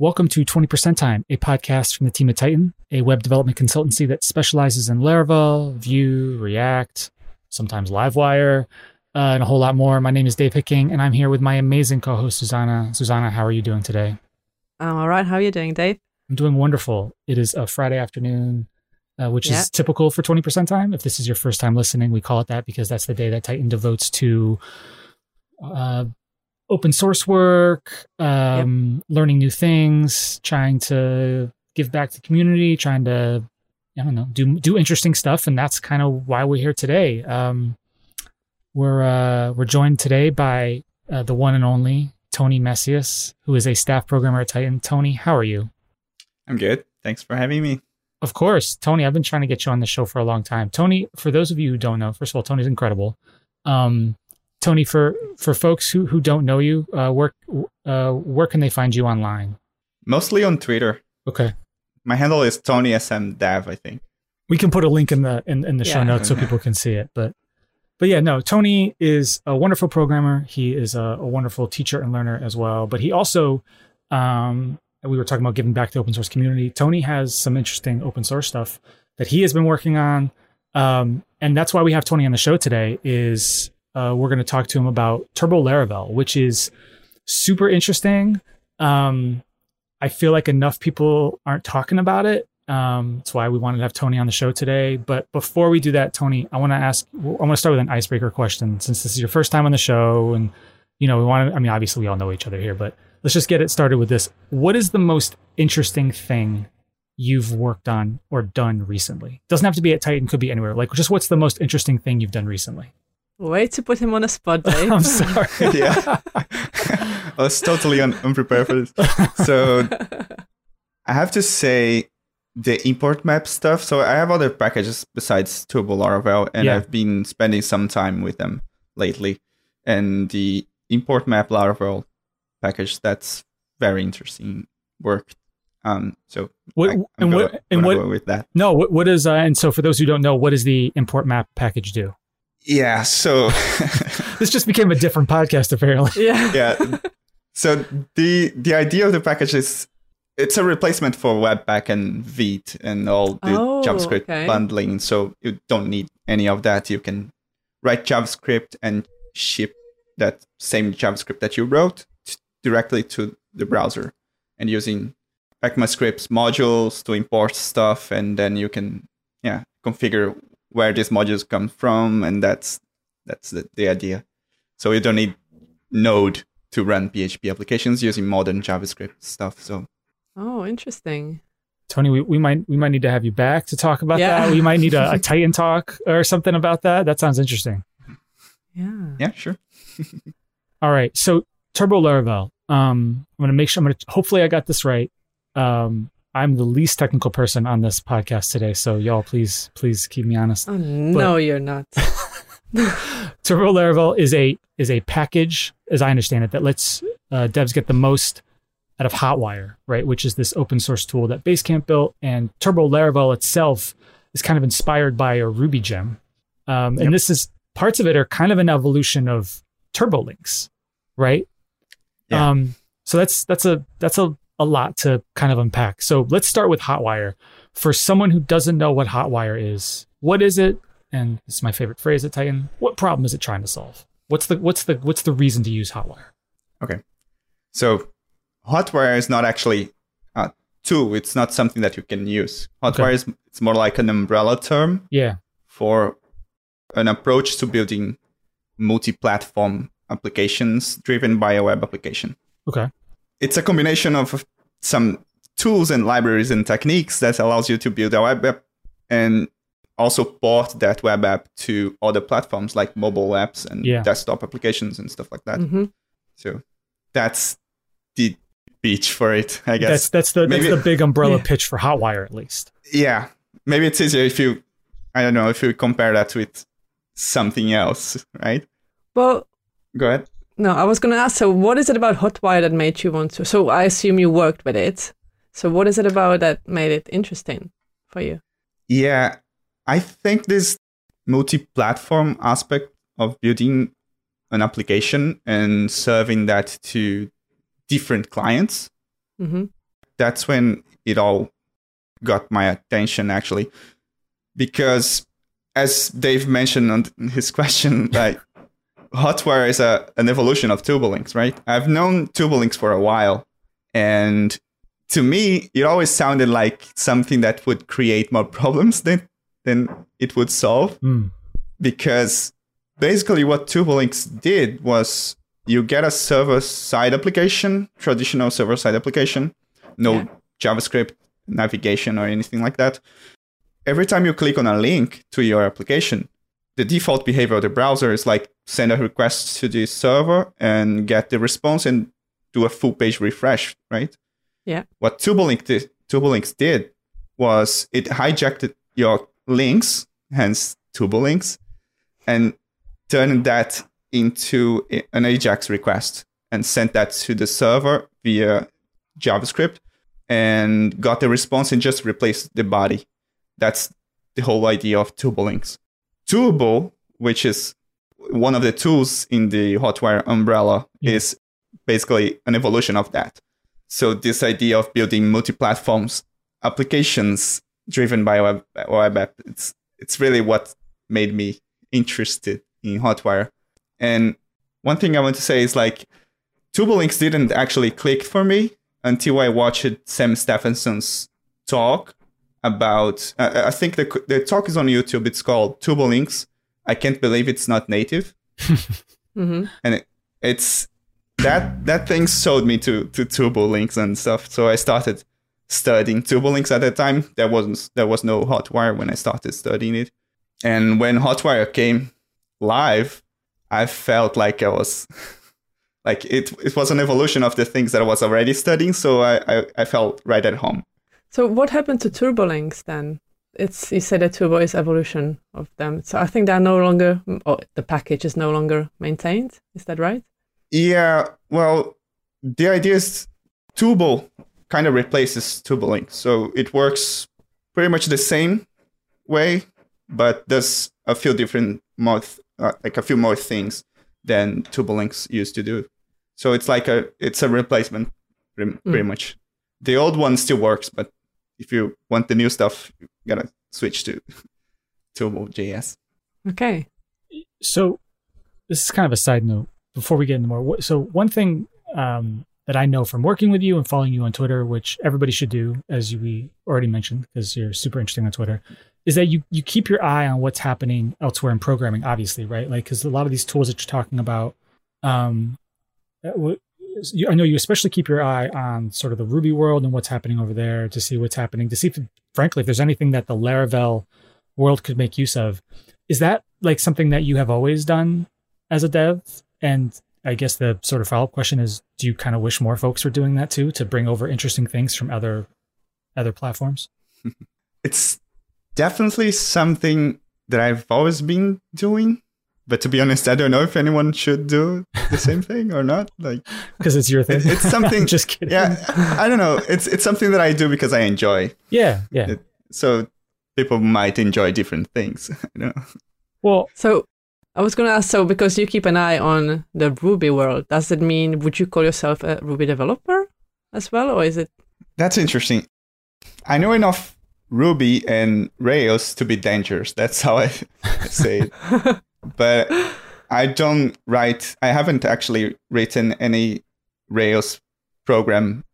Welcome to 20% Time, a podcast from the team at Tighten, a web development consultancy that specializes in Laravel, Vue, React, sometimes Livewire, uh, and a whole lot more. My name is Dave Hicking, and I'm here with my amazing co-host Susanna. Susanna, how are you doing today? I'm all right. How are you doing, Dave? I'm doing wonderful. It is a Friday afternoon, uh, which yeah. is typical for 20% Time. If this is your first time listening, we call it that because that's the day that Tighten devotes to uh, open source work, um, yep. learning new things, trying to give back to the community, trying to, I don't know, do do interesting stuff, and that's kind of why we're here today. Um, we're uh, we're joined today by uh, the one and only Tony Messias, who is a staff programmer at Tighten. Tony, how are you? I'm good. Thanks for having me. Of course, Tony. I've been trying to get you on the show for a long time. Tony, for those of you who don't know, first of all, Tony's incredible. Um, Tony, for for folks who who don't know you, uh, where uh, where can they find you online? Mostly on Twitter. Okay. My handle is Tony SM Dev, I think. We can put a link in the in, in the yeah. show notes so people can see it. But but yeah, no, Tony is a wonderful programmer. He is a, a wonderful teacher and learner as well. But he also, um, we were talking about giving back to the open source community. Tony has some interesting open source stuff that he has been working on. Um, and that's why we have Tony on the show today. Is uh, we're going to talk to him about Turbo Laravel, which is super interesting. Um, I feel like enough people aren't talking about it. Um, that's why we wanted to have Tony on the show today. But before we do that, Tony, I want to ask, I want to start with an icebreaker question since this is your first time on the show. And, you know, we want to, I mean, obviously we all know each other here, but let's just get it started with this. What is the most interesting thing you've worked on or done recently? Doesn't have to be at Tighten, could be anywhere. Like, just what's the most interesting thing you've done recently? Way to put him on a spot, Dave. I'm sorry. yeah. I was totally un- unprepared for this. So I have to say the import map stuff. So I have other packages besides Turbo Laravel, and yeah. I've been spending some time with them lately. And the import map Laravel package, that's very interesting work. Um, so what, I, and what, and what, with that. No, what, what is, uh, and so for those who don't know, what does the import map package do? Yeah. So this just became a different podcast, apparently. Yeah. Yeah. So the the idea of the package is it's a replacement for Webpack and Vite and all the oh, JavaScript okay. bundling. So you don't need any of that. You can write JavaScript and ship that same JavaScript that you wrote t- directly to the browser and using ECMAScript's modules to import stuff. And then you can, yeah, configure where these modules come from, and that's that's the, the idea. So you don't need Node to run PHP applications using modern JavaScript stuff. So oh, interesting. Tony, we, we might we might need to have you back to talk about yeah. that. We might need a, a Tighten talk or something about that. That sounds interesting. Yeah. Yeah, sure. All right. So Turbo Laravel. Um, I'm gonna make sure I'm gonna hopefully I got this right. Um, I'm the least technical person on this podcast today, so y'all please please keep me honest. Oh, no, you're not. Turbo Laravel is a is a package, as I understand it, that lets uh, devs get the most out of Hotwire, right? Which is this open source tool that Basecamp built, and Turbo Laravel itself is kind of inspired by a Ruby gem, um, yep. and this is parts of it are kind of an evolution of TurboLinks, right? Yeah. Um, so that's that's a that's a a lot to kind of unpack. So let's start with Hotwire. For someone who doesn't know what Hotwire is, what is it? And this is my favorite phrase at Tighten. What problem is it trying to solve? What's the what's the what's the reason to use Hotwire? Okay, so Hotwire is not actually a tool. It's not something that you can use. Hotwire okay. is it's more like an umbrella term. Yeah. For an approach to building multi-platform applications driven by a web application. Okay it's a combination of some tools and libraries and techniques that allows you to build a web app and also port that web app to other platforms like mobile apps and yeah. desktop applications and stuff like that. Mm-hmm. So that's the pitch for it, I guess. That's that's the maybe, that's the big umbrella yeah. pitch for Hotwire at least. Yeah. Maybe it's easier if you I don't know, if you compare that with something else, right? Well go ahead. No, I was going to ask. So, what is it about Hotwire that made you want to? So, I assume you worked with it. So, what is it about that made it interesting for you? Yeah, I think this multi-platform aspect of building an application and serving that to different clients. Mm-hmm. that's when it all got my attention actually, because as Dave mentioned on his question, like Hotwire is a an evolution of TurboLinks, right? I've known TurboLinks for a while, and to me, it always sounded like something that would create more problems than than it would solve, mm. because basically what TurboLinks did was you get a server side application, traditional server side application, no yeah. JavaScript navigation or anything like that. Every time you click on a link to your application, the default behavior of the browser is like send a request to the server and get the response and do a full page refresh, right? Yeah. What TurboLink did, TurboLinks did was it hijacked your links, hence TurboLinks, and turned that into an Ajax request and sent that to the server via JavaScript and got the response and just replaced the body. That's the whole idea of TurboLinks. Turbo, which is one of the tools in the Hotwire umbrella, yeah. is basically an evolution of that. So this idea of building multi-platforms applications driven by web, web app, it's it's really what made me interested in Hotwire. And one thing I want to say is like TurboLinks didn't actually click for me until I watched Sam Stephenson's talk about. Uh, I think the the talk is on YouTube. It's called TurboLinks. I can't believe it's not native. mm-hmm. And it, it's that that thing sold me to to TurboLinks and stuff. So I started studying TurboLinks at that time. There wasn't there was no Hotwire when I started studying it. And when Hotwire came live, I felt like I was like it it was an evolution of the things that I was already studying, so I, I, I felt right at home. So what happened to TurboLinks then? It's you said that Turbo is evolution of them. So I think they're no longer or the package is no longer maintained. Is that right? Yeah. Well, the idea is Turbo kind of replaces TurboLink, so it works pretty much the same way, but does a few different more th- uh, like a few more things than TurboLinks used to do. So it's like a it's a replacement pretty, mm. pretty much. The old one still works, but if you want the new stuff, you gotta switch to Turbo.js. Okay. So this is kind of a side note before we get into more. So one thing um, that I know from working with you and following you on Twitter, which everybody should do, as we already mentioned, because you're super interesting on Twitter, is that you you keep your eye on what's happening elsewhere in programming. Obviously, right? Like because a lot of these tools that you're talking about, um, I know you especially keep your eye on sort of the Ruby world and what's happening over there to see what's happening to see, if, frankly, if there's anything that the Laravel world could make use of. Is that like something that you have always done as a dev? And I guess the sort of follow up question is, do you kind of wish more folks were doing that too, to bring over interesting things from other other platforms? it's definitely something that I've always been doing. But to be honest, I don't know if anyone should do the same thing or not. Like, because it's your thing. it's something. Just kidding. Yeah, I don't know. It's it's something that I do because I enjoy. Yeah, yeah. It, so people might enjoy different things. You know. Well, so I was going to ask. So because you keep an eye on the Ruby world, does it mean would you call yourself a Ruby developer as well, or is it? That's interesting. I know enough Ruby and Rails to be dangerous. That's how I say it. But I don't write, I haven't actually written any Rails program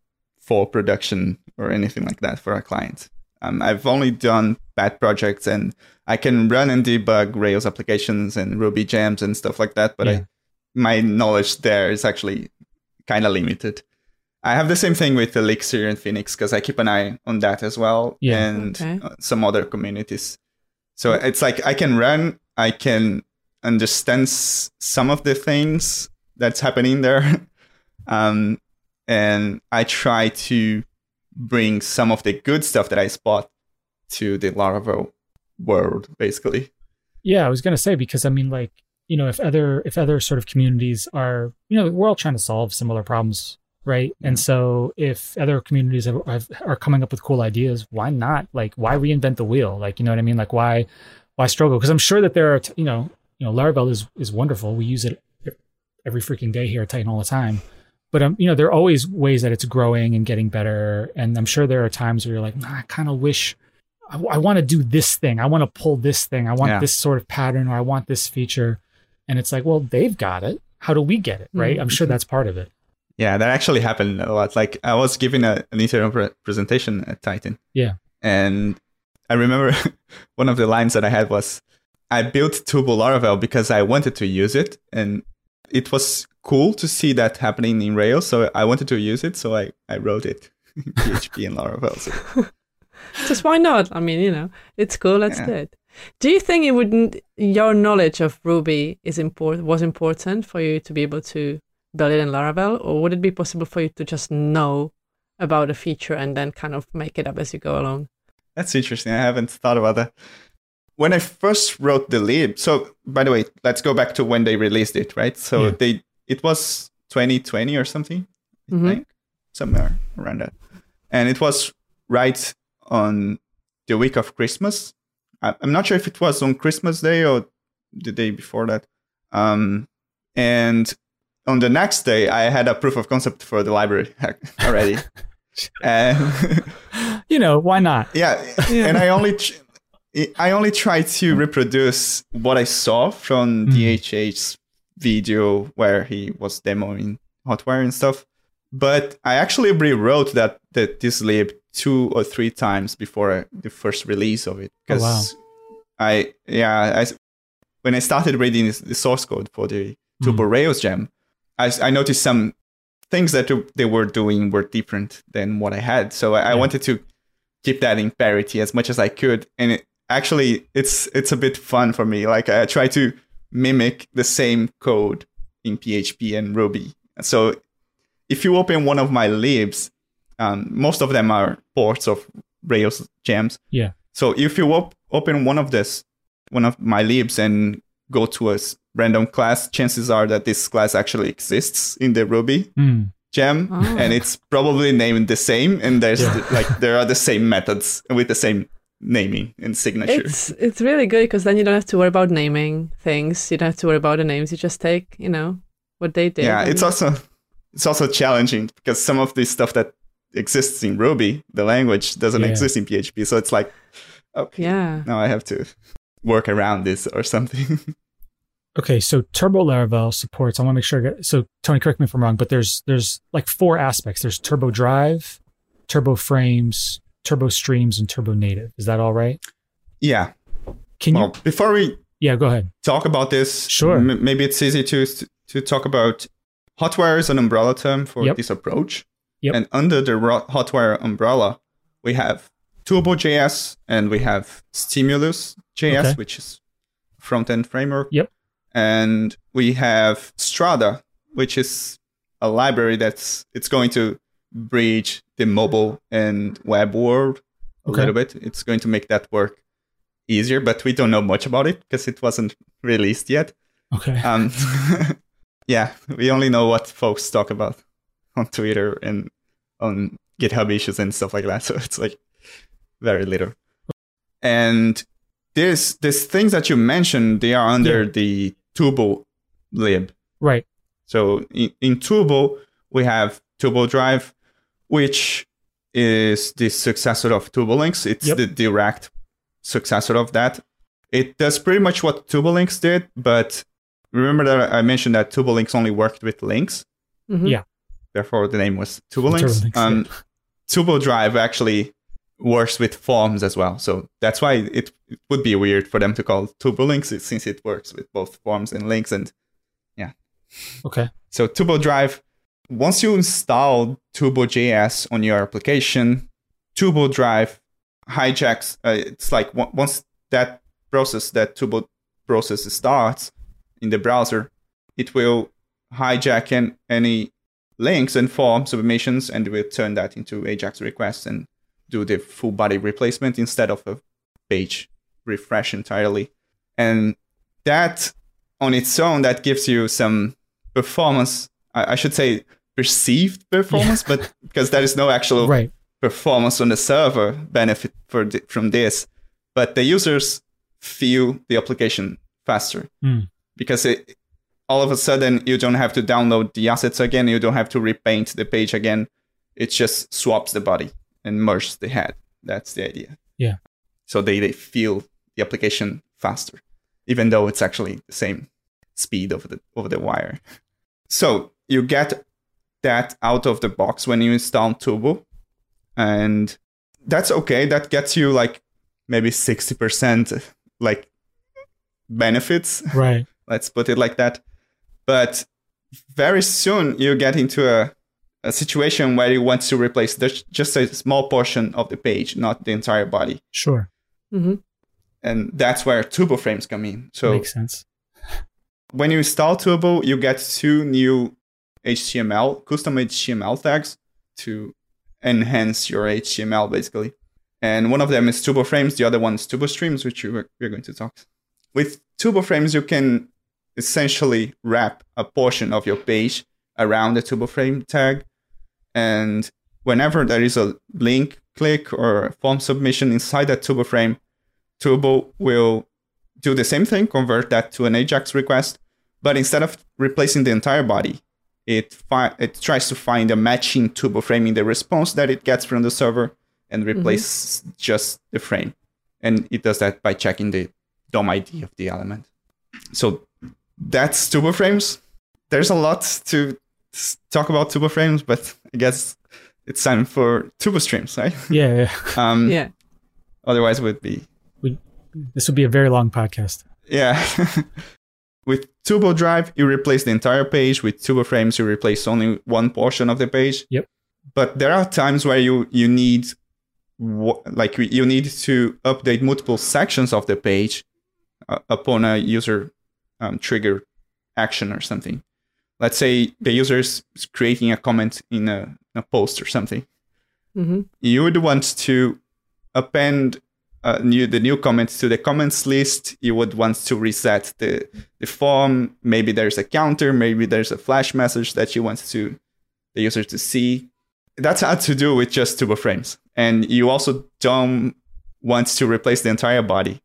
for production or anything like that for a client. Um, I've only done bad projects and I can run and debug Rails applications and Ruby gems and stuff like that. But yeah. I, my knowledge there is actually kind of limited. I have the same thing with Elixir and Phoenix because I keep an eye on that as well, yeah. and okay. Some other communities. So it's like I can run, I can understand some of the things that's happening there, um, and I try to bring some of the good stuff that I spot to the Laravel world, basically. Yeah, I was gonna say because I mean, like you know, if other if other sort of communities are, you know, we're all trying to solve similar problems right? Yeah. and so if other communities have, have, are coming up with cool ideas why not? Like why reinvent the wheel? Like you know what i mean? Like why why struggle? Because i'm sure that there are t- you know you know laravel is is wonderful we use it every freaking day here at tighten all the time but um, you know, there are always ways that it's growing and getting better. And I'm sure there are times where you're like, nah, I kind of wish I, I want to do this thing. I want to pull this thing. I want yeah. this sort of pattern or I want this feature. And it's like, well, they've got it. How do we get it? Right. Mm-hmm. I'm sure that's part of it. Yeah, that actually happened a lot. Like I was giving a, an internal pre- presentation at Tighten. Yeah. And I remember one of the lines that I had was, I built Turbo Laravel because I wanted to use it. And it was cool to see that happening in Rails. So I wanted to use it. So I, I wrote it in PHP and Laravel. So. Just why not? I mean, you know, it's cool. Let's yeah. do it. Do you think it wouldn't your knowledge of Ruby is important was important for you to be able to build it in Laravel, or would it be possible for you to just know about a feature and then kind of make it up as you go along? That's interesting. I haven't thought about that. When I first wrote the lib, so by the way, let's go back to when they released it, right? So yeah. they it was 2020 or something, mm-hmm. I think, somewhere around that, and it was right on the week of Christmas. I'm not sure if it was on Christmas Day or the day before that. Um, and on the next day, I had a proof of concept for the library already. and you know why not? Yeah, yeah. and I only I only tried to reproduce what I saw from mm. DHH's video where he was demoing Hotwire and stuff. But I actually rewrote that that this lib two or three times before the first release of it because oh, wow. I yeah I when I started reading the source code for the mm. Rails gem, I, I noticed some things that they were doing were different than what I had. So I, yeah. I wanted to keep that in parity as much as I could, and it, actually it's it's a bit fun for me. Like I try to mimic the same code in PHP and Ruby. So if you open one of my libs, um, most of them are ports of Rails gems. Yeah. So if you op- open one of this, one of my libs and go to a random class, chances are that this class actually exists in the Ruby mm. gem, oh. and it's probably named the same. And there's yeah. like there are the same methods with the same naming and signature. It's it's really good because then you don't have to worry about naming things. You don't have to worry about the names. You just take you know what they did. Yeah, and... it's also it's also challenging because some of the stuff that exists in Ruby, the language doesn't yeah. exist in PHP. So it's like, okay, yeah. now I have to work around this or something. okay, so Turbo Laravel supports. I want to make sure. I get, so Tony, correct me if I'm wrong, but there's there's like four aspects. There's Turbo Drive, Turbo Frames, Turbo Streams, and Turbo Native. Is that all right? Yeah. Can well, you? Before we yeah, go ahead. Talk about this. Sure. M- maybe it's easy to to talk about Hotwire is an umbrella term for yep. this approach. Yep. And under the Hotwire umbrella, we have Turbo.js and we have Stimulus.js, okay. which is front end framework. Yep. And we have Strada, which is a library that's it's going to bridge the mobile and web world a okay. little bit. It's going to make that work easier, but we don't know much about it because it wasn't released yet. Okay. Um, yeah, we only know what folks talk about on Twitter and on GitHub issues and stuff like that. So it's like very little. And this these things that you mentioned, they are under yeah. the Turbo lib. Right. So in, in Turbo, we have Turbo Drive, which is the successor of TurboLinks. It's yep. the direct successor of that. It does pretty much what TurboLinks did, but remember that I mentioned that TurboLinks only worked with links. Mm-hmm. Yeah. Therefore, the name was TurboLinks. Um, yeah. Turbo Drive actually works with forms as well. So that's why it, it would be weird for them to call TurboLinks since it works with both forms and links. And yeah. Okay. So Turbo Drive, once you install Turbo.js on your application, Turbo Drive hijacks. Uh, it's like once that process, that Turbo process starts, in the browser, it will hijack an, any links and form submissions and will turn that into Ajax requests and do the full body replacement instead of a page refresh entirely. And that on its own, that gives you some performance. I, I should say perceived performance, yeah. but because there is no actual right. performance on the server benefit for the, from this, but the users feel the application faster. Mm because it all of a sudden you don't have to download the assets again. You don't have to repaint the page again. It just swaps the body and merges the head. That's the idea. Yeah. So they, they feel the application faster, even though it's actually the same speed over the over the wire. So you get that out of the box when you install Turbo, and that's okay. That gets you like maybe sixty percent like benefits. Right. Let's put it like that. But very soon you get into a, a situation where you want to replace just a small portion of the page, not the entire body. Sure. Mm-hmm. And that's where Turbo frames come in. So makes sense. When you install Turbo, you get two new HTML, custom HTML tags to enhance your HTML basically. And one of them is Turbo Frames, the other one is Turbo Streams, which we're going to talk. With Turbo Frames, you can essentially wrap a portion of your page around the Turbo Frame tag. And whenever there is a link click or form submission inside that Turbo Frame, Turbo will do the same thing, convert that to an AJAX request, but instead of replacing the entire body, it fi- it tries to find a matching Turbo frame in the response that it gets from the server and replace mm-hmm. just the frame. And it does that by checking the DOM ID of the element. So that's Turbo frames. There's a lot to talk about Turbo frames, but I guess it's time for Turbo streams, right? Yeah, yeah. um, yeah. Otherwise, would be we, this would be a very long podcast. Yeah. With Turbo Drive, you replace the entire page. With Turbo Frames, you replace only one portion of the page. Yep. But there are times where you you need like you need to update multiple sections of the page uh, upon a user um, trigger action or something. Let's say the user is creating a comment in a, a post or something. Mm-hmm. You would want to append uh, new the new comments to the comments list. You would want to reset the the form. Maybe there's a counter. Maybe there's a flash message that you want to the user to see. That's hard to do with just turbo frames, and you also don't want to replace the entire body.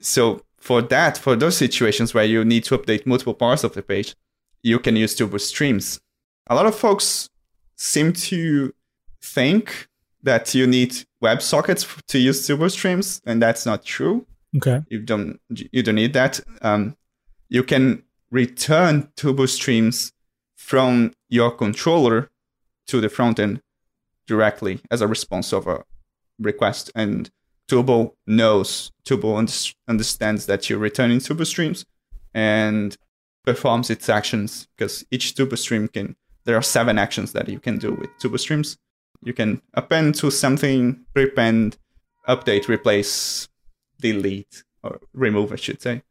So for that, for those situations where you need to update multiple parts of the page, you can use turbo streams. A lot of folks seem to think that you need WebSockets to use Turbo Streams, and that's not true. Okay. You don't you don't need that. Um, you can return Turbo Streams from your controller to the front end directly as a response of a request, and Turbo knows Turbo understands that you're returning Turbo Streams and performs its actions because each Turbo Stream can. There are seven actions that you can do with Turbo Streams you can append to something, prepend, update, replace, delete, or remove, I should say.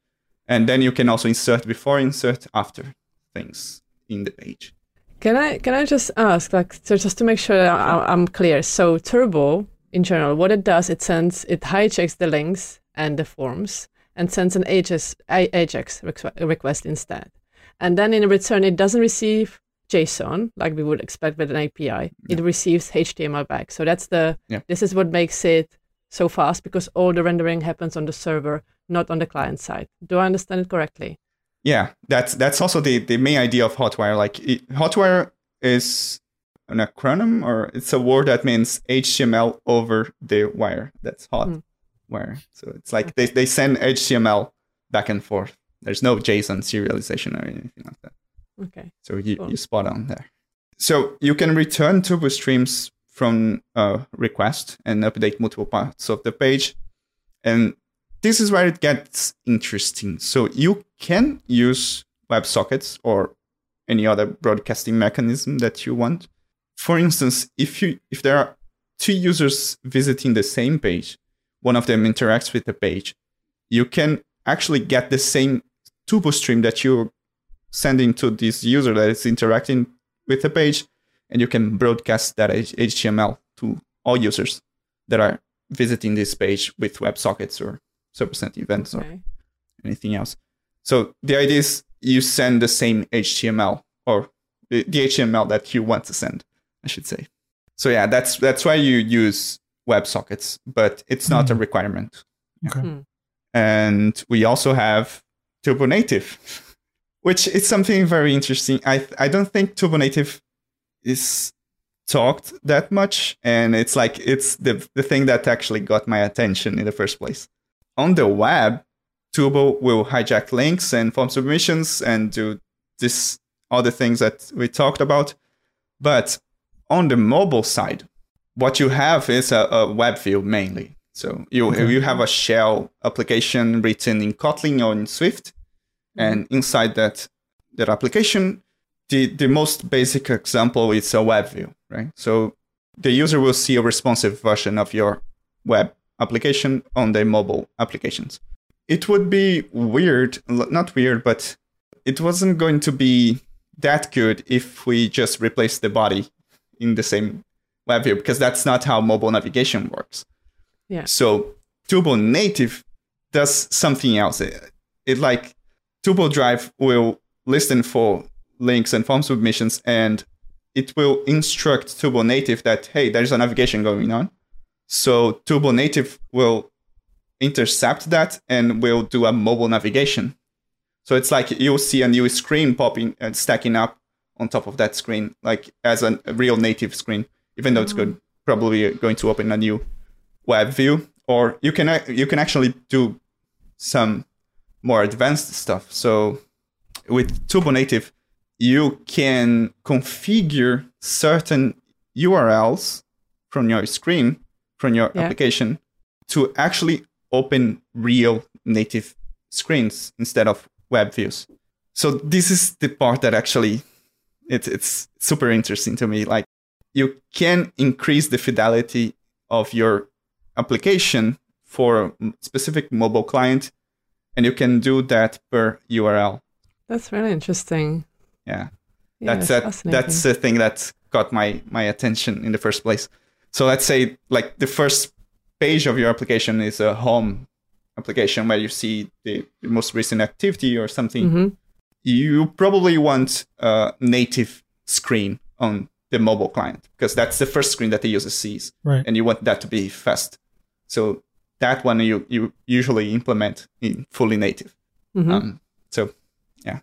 And then you can also insert before, insert after things in the page. Can I can I just ask, like, so just to make sure I'm clear? So Turbo, in general, what it does, it sends, it hijacks the links and the forms and sends an Ajax, Ajax request instead. And then in return, it doesn't receive JSON, like we would expect with an API, yeah. it receives HTML back. So that's the yeah. this is what makes it so fast because all the rendering happens on the server, not on the client side. Do I understand it correctly? Yeah, that's that's also the the main idea of Hotwire. Like it, Hotwire is an acronym or it's a word that means HTML over the wire. That's hot mm. wire. So it's like they, they send HTML back and forth. There's no JSON serialization or anything like that. Okay. So you, cool. you spot on there. So you can return turbo streams from a request and update multiple parts of the page. And this is where it gets interesting. So you can use WebSockets or any other broadcasting mechanism that you want. For instance, if you if there are two users visiting the same page, one of them interacts with the page, you can actually get the same turbo stream that you sending to this user that is interacting with the page, and you can broadcast that HTML to all users that are visiting this page with WebSockets or Server-Sent events okay. or anything else. So the idea is you send the same HTML or the, the HTML that you want to send, I should say. So yeah, that's that's why you use WebSockets, but it's not mm. a hmm. requirement. Okay. Mm. And we also have Turbo Native which is something very interesting. I I don't think Turbo Native is talked that much, and it's like it's the the thing that actually got my attention in the first place. On the web, Turbo will hijack links and form submissions and do this other things that we talked about. But on the mobile side, what you have is a, a web view mainly. So you you have a shell application written in Kotlin or in Swift, Mm-hmm. and inside that that application, the the most basic example is a web view, right? So the user will see a responsive version of your web application on their mobile applications. It would be weird, not weird, but it wasn't going to be that good if we just replace the body in the same web view because that's not how mobile navigation works. Yeah. So Turbo Native does something else. It, it like Turbo Drive will listen for links and form submissions and it will instruct Turbo Native that hey, there's a navigation going on. So Turbo Native will intercept that and will do a mobile navigation. So it's like you'll see a new screen popping and stacking up on top of that screen, like as a, real native screen, even though it's good, mm. probably going to open a new web view. Or you can you can actually do some more advanced stuff. So with Turbo Native, you can configure certain URLs from your screen, from your yeah. application, to actually open real native screens instead of web views. So this is the part that actually it's it's super interesting to me. Like you can increase the fidelity of your application for a specific mobile client, and you can do that per URL. That's really interesting. Yeah, yeah that's that, that's the thing that got my my attention in the first place. So let's say like the first page of your application is a home application where you see the, the most recent activity or something. Mm-hmm you probably want a native screen on the mobile client because that's the first screen that the user sees. Right. And you want that to be fast. So that one you, you usually implement in fully native. Mm-hmm. Um, so yeah.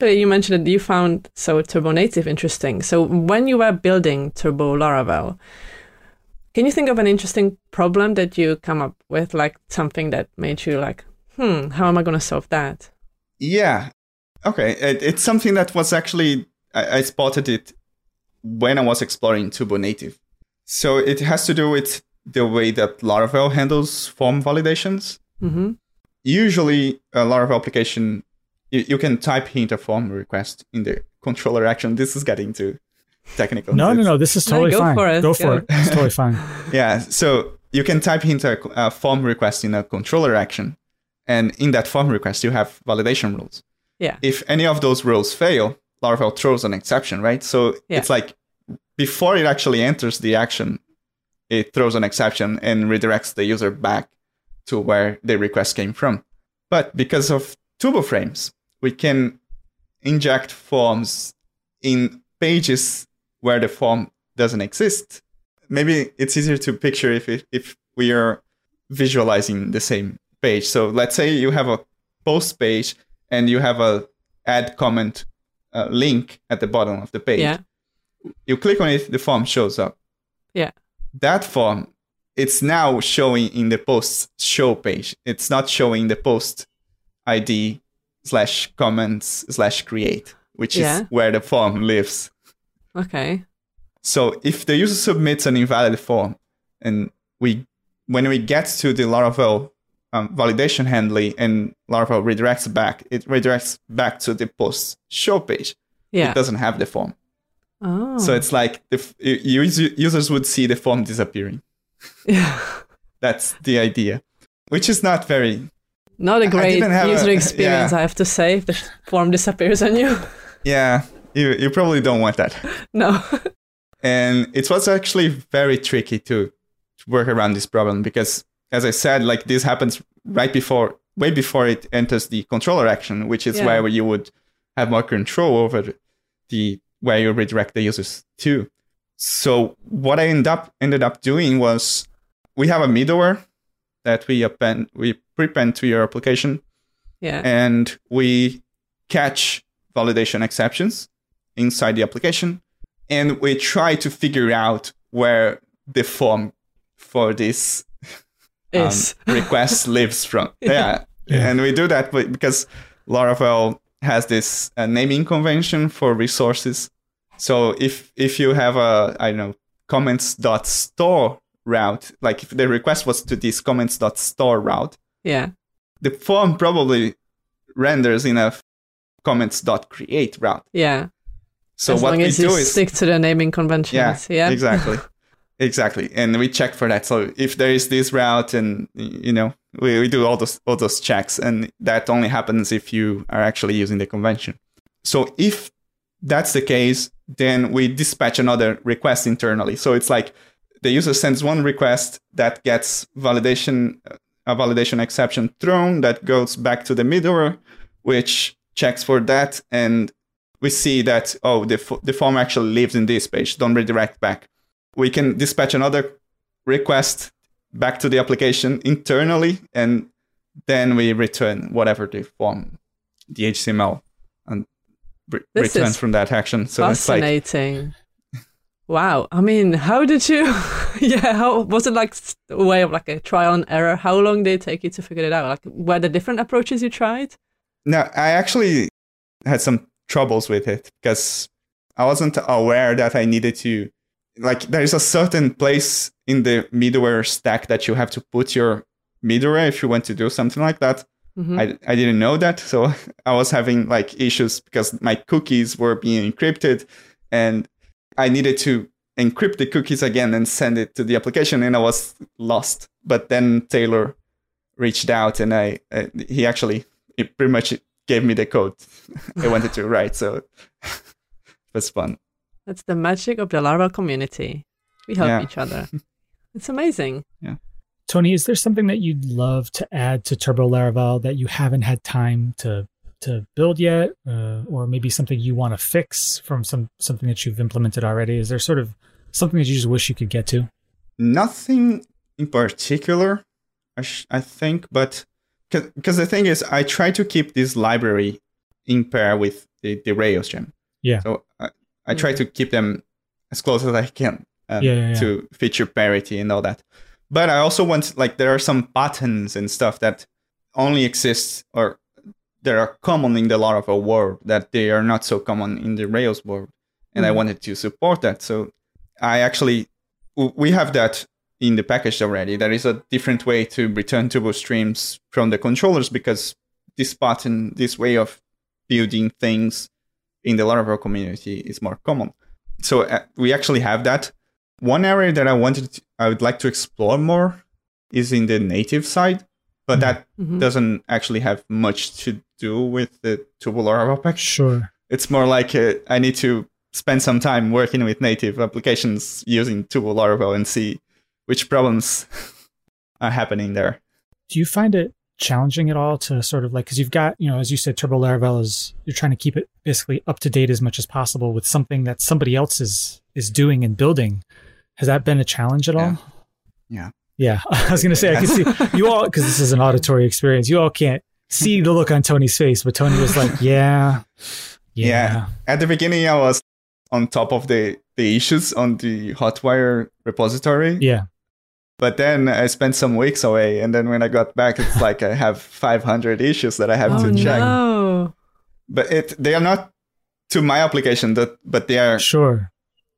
You mentioned that you found so Turbo Native interesting. So when you were building Turbo Laravel, can you think of an interesting problem that you come up with, like something that made you like, hmm, how am I going to solve that? Yeah, Okay, it, it's something that was actually I, I, spotted it when I was exploring Turbo Native. So it has to do with the way that Laravel handles form validations. Mm-hmm. Usually, a Laravel application you, you, can type hint a form request in the controller action. This is getting too technical. No, no, no. This is totally no, go fine. For it. Go for it. It's totally fine. Yeah. So you can type hint a, a form request in a controller action, and in that form request you have validation rules. Yeah. If any of those rules fail, Laravel throws an exception, right? So yeah. it's like before it actually enters the action, it throws an exception and redirects the user back to where the request came from. But because of turbo frames, we can inject forms in pages where the form doesn't exist. Maybe it's easier to picture if it, if we are visualizing the same page. So let's say you have a post page and you have a add comment uh, link at the bottom of the page. Yeah. You click on it, the form shows up. Yeah. That form, it's now showing in the post show page. It's not showing the post ID slash comments slash create, which yeah. is where the form lives. Okay. So if the user submits an invalid form and we when we get to the Laravel um, validation handling and Laravel redirects back, it redirects back to the post show page. Yeah. It doesn't have the form. Oh. So it's like the users would see the form disappearing. Yeah. That's the idea, which is not very. Not a great user a, experience, yeah. I have to say. If the form disappears on you. Yeah, you you probably don't want that. No. and it was actually very tricky to, to work around this problem because as I said, like this happens right before, way before it enters the controller action, which is yeah. where you would have more control over the where you redirect the users to. So what I end up ended up doing was we have a middleware that we append we prepend to your application. Yeah. And we catch validation exceptions inside the application, and we try to figure out where the form for this um, request lives from. Yeah. yeah. and we do that because Laravel has this uh, naming convention for resources. So if if you have a I don't know comments.store route, like if the request was to this comments.store route, yeah, the form probably renders in a comments.create route. Yeah. So as what long we as do you is stick to the naming conventions. Yeah, yeah. exactly. Exactly, and we check for that. So if there is this route, and you know, we, we do all those all those checks, and that only happens if you are actually using the convention. So if that's the case, then we dispatch another request internally. So it's like the user sends one request that gets validation a validation exception thrown that goes back to the middleware, which checks for that, and we see that oh the the form actually lives in this page. Don't redirect back we can dispatch another request back to the application internally, and then we return whatever the form, the HTML, and re- return from that action. So fascinating. Like... wow. I mean, how did you? yeah. How was it like a way of like a trial and error? How long did it take you to figure it out? Like, were the different approaches you tried? No, I actually had some troubles with it because I wasn't aware that I needed to like there is a certain place in the middleware stack that you have to put your middleware if you want to do something like that. Mm-hmm. I, I didn't know that. So I was having like issues because my cookies were being encrypted and I needed to encrypt the cookies again and send it to the application and I was lost. But then Taylor reached out and I, uh, he actually it pretty much gave me the code I wanted to write. So it was fun. That's the magic of the Laravel community. We help yeah. each other. It's amazing. Yeah. Tony, is there something that you'd love to add to Turbo Laravel that you haven't had time to to build yet, uh, or maybe something you want to fix from some something that you've implemented already? Is there sort of something that you just wish you could get to? Nothing in particular, I, sh- I think, but because the thing is, I try to keep this library in pair with the, the Rails gem. Yeah. So uh, I try to keep them as close as I can um, yeah, yeah, yeah. to feature parity and all that. But I also want like there are some buttons and stuff that only exist or that are common in the Laravel world that they are not so common in the Rails world, and mm-hmm. I wanted to support that. So I actually we have that in the package already. There is a different way to return turbo streams from the controllers because this button, this way of building things in the Laravel community is more common. So uh, we actually have that. One area that I wanted, to, I would like to explore more, is in the native side, but mm-hmm. that mm-hmm. doesn't actually have much to do with the Turbo Laravel package. Sure, it's more like uh, I need to spend some time working with native applications using Turbo Laravel and see which problems are happening there. Do you find it challenging at all to sort of like because you've got you know as you said turbo laravel is you're trying to keep it basically up to date as much as possible with something that somebody else is is doing and building has that been a challenge at yeah. all? Yeah. Yeah. I was gonna say i can see you all because this is an auditory experience. You all can't see the look on tony's face but tony was like yeah. Yeah, yeah. at the beginning i was on top of the the issues on the hotwire repository. Yeah. But then I spent some weeks away, and then when I got back, it's like I have 500 issues that I have oh, to check. No. But it they are not to my application, that but they are sure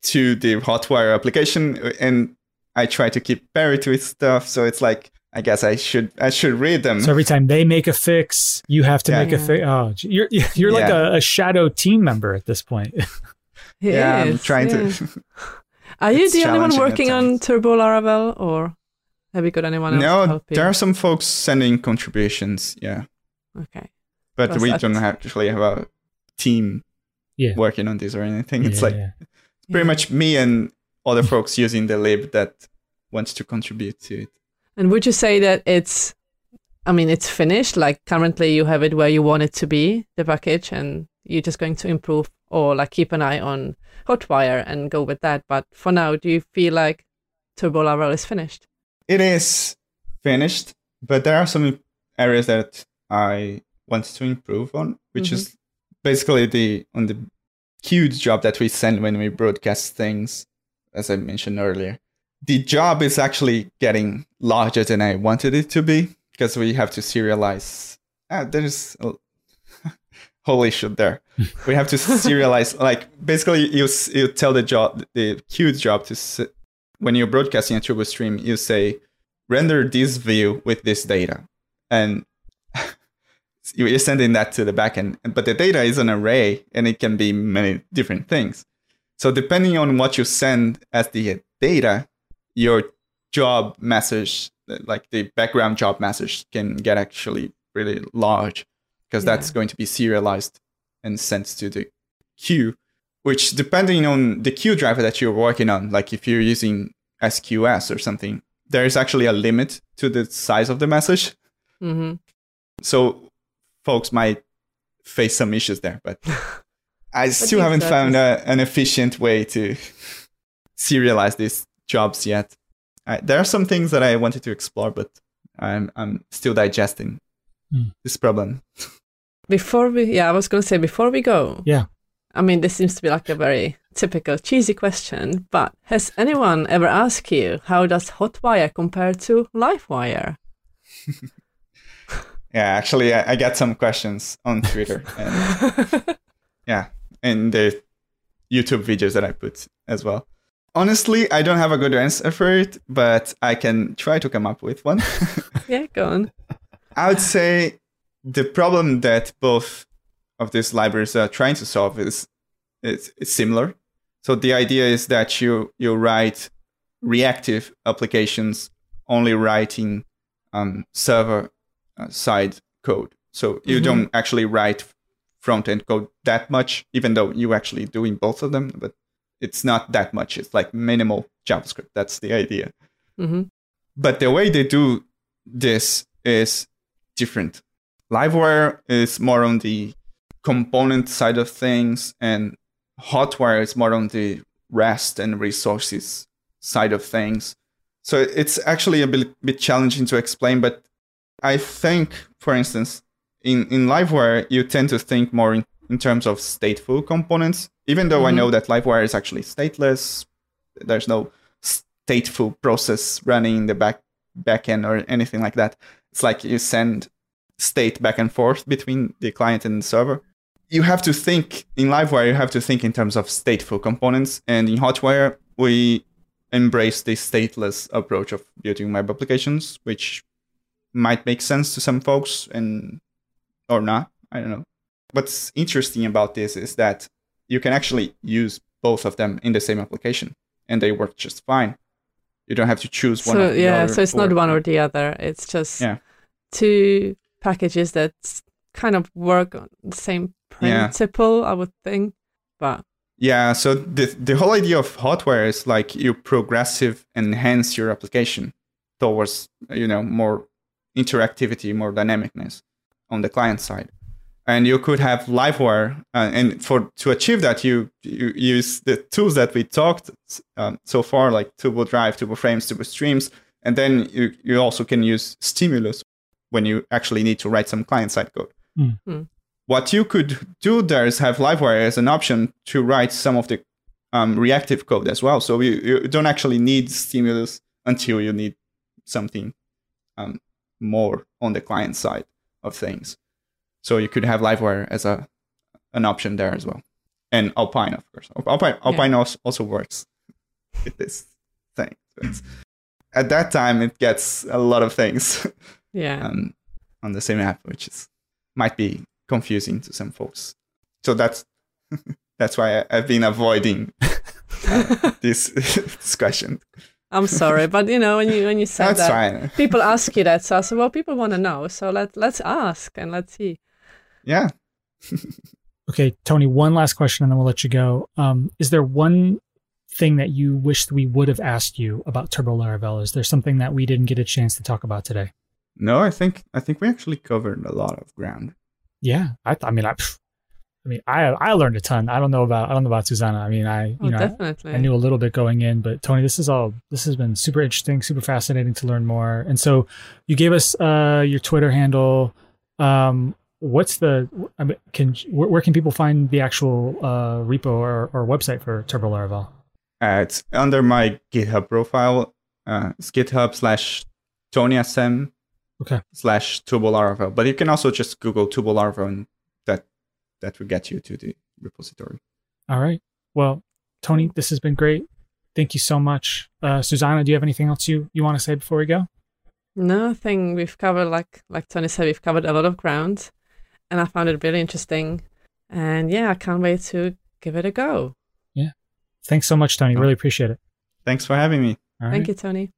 to the Hotwire application, and I try to keep parity with stuff. So it's like I guess I should I should read them. So every time they make a fix, you have to yeah. make a fix. Oh, you're you're like yeah. a, a, shadow team member at this point. yeah, is, I'm trying yeah. to. Are you the only one working on Turbo Laravel, or have you got anyone else? No, there are some folks sending contributions. Yeah. Okay. But we don't actually have a team yeah. working on this or anything. It's yeah, like yeah. pretty much me and other folks using the lib that wants to contribute to it. And would you say that it's, I mean, it's finished? Like currently you have it where you want it to be, the package, and you're just going to improve or like keep an eye on Hotwire and go with that. But for now, do you feel like Turbo Laravel is finished? It is finished, but there are some areas that I want to improve on, which mm-hmm. is basically the on the huge job that we send when we broadcast things, as I mentioned earlier. The job is actually getting larger than I wanted it to be because we have to serialize. Ah, there's a whole issue there. we have to serialize. Like basically, you you tell the job the huge job to when you're broadcasting a turbo stream, you say render this view with this data, and you're sending that to the backend. But the data is an array, and it can be many different things. So depending on what you send as the data, your job message, like the background job message, can get actually really large because yeah. that's going to be serialized and sent to the queue. Which, depending on the queue driver that you're working on, like if you're using SQS or something, there is actually a limit to the size of the message. Mm-hmm. So folks might face some issues there, but I still haven't found a, an efficient way to serialize these jobs yet. I, there are some things that I wanted to explore, but I'm I'm still digesting mm. this problem. Before we, yeah, I was going to say before we go. Yeah. I mean, this seems to be like a very typical cheesy question, but has anyone ever asked you how does Hotwire compare to Livewire? yeah, actually, I, I get some questions on Twitter. And, yeah, and the YouTube videos that I put as well. Honestly, I don't have a good answer for it, but I can try to come up with one. yeah, go on. I would say the problem that both of these libraries are trying to solve is it's, it's similar. So the idea is that you you write reactive applications only writing um, server uh, side code. So you mm-hmm. don't actually write front end code that much, even though you actually doing both of them, but it's not that much. It's like minimal JavaScript. That's the idea. Mm-hmm. But the way they do this is different. Livewire is more on the component side of things, and Hotwire is more on the REST and resources side of things. So it's actually a bit, bit challenging to explain, but I think, for instance, in, in Livewire, you tend to think more in, in terms of stateful components, even though mm-hmm. I know that Livewire is actually stateless. There's no stateful process running in the back backend or anything like that. It's like you send state back and forth between the client and the server. You have to think in Livewire, you have to think in terms of stateful components. And in Hotwire, we embrace the stateless approach of building web applications, which might make sense to some folks and or not. I don't know. What's interesting about this is that you can actually use both of them in the same application and they work just fine. You don't have to choose one. So yeah, so it's not one or the other. It's just yeah. two packages that kind of work on the same principle, yeah. I would think. But yeah, so the the whole idea of Hotwire is like you progressive enhance your application towards you know more interactivity, more dynamicness on the client side. And you could have Livewire, uh, and for to achieve that, you, you use the tools that we talked um, so far, like Turbo Drive, Turbo Frames, Turbo Streams, and then you, you also can use Stimulus when you actually need to write some client side code. Mm. What you could do there is have Livewire as an option to write some of the um, reactive code as well. So you, you don't actually need Stimulus until you need something um, more on the client side of things. So you could have Livewire as a an option there as well, and Alpine, of course. Alpine, Alpine yeah. also, also works with this thing. At that time, it gets a lot of things. Yeah. Um, on the same app, which is might be confusing to some folks. So that's that's why I, have been avoiding uh, this discussion. I'm sorry, but you know when you when you said That's that, fine. people ask you that, so I said, well, people want to know, so let let's ask and let's see. Yeah. okay, Tony. One last question, and then we'll let you go. Um, is there one thing that you wish we would have asked you about Turbo Laravel? Is there something that we didn't get a chance to talk about today? No, I think I think we actually covered a lot of ground. Yeah, I, I mean, I, I mean, I I learned a ton. I don't know about I don't know about Susanna. I mean, I you oh, know definitely. I, I, knew a little bit going in, but Tony, this is all this has been super interesting, super fascinating to learn more. And so, you gave us uh, your Twitter handle. Um, what's the I mean, can where, where, can people find the actual uh, repo or, or website for Turbo Laravel? Uh, it's under my GitHub profile. Uh, it's GitHub slash Tony SM okay. slash Turbo Laravel. But you can also just Google Turbo Laravel, and that that will get you to the repository. All right. Well, Tony, this has been great. Thank you so much. Uh, Susanna, do you have anything else you, you want to say before we go? Nothing. We've covered, like like Tony said, we've covered a lot of ground and I found it really interesting. And yeah, I can't wait to give it a go. Yeah. Thanks so much, Tony. Really appreciate it. Thanks for having me. Thank you, Tony.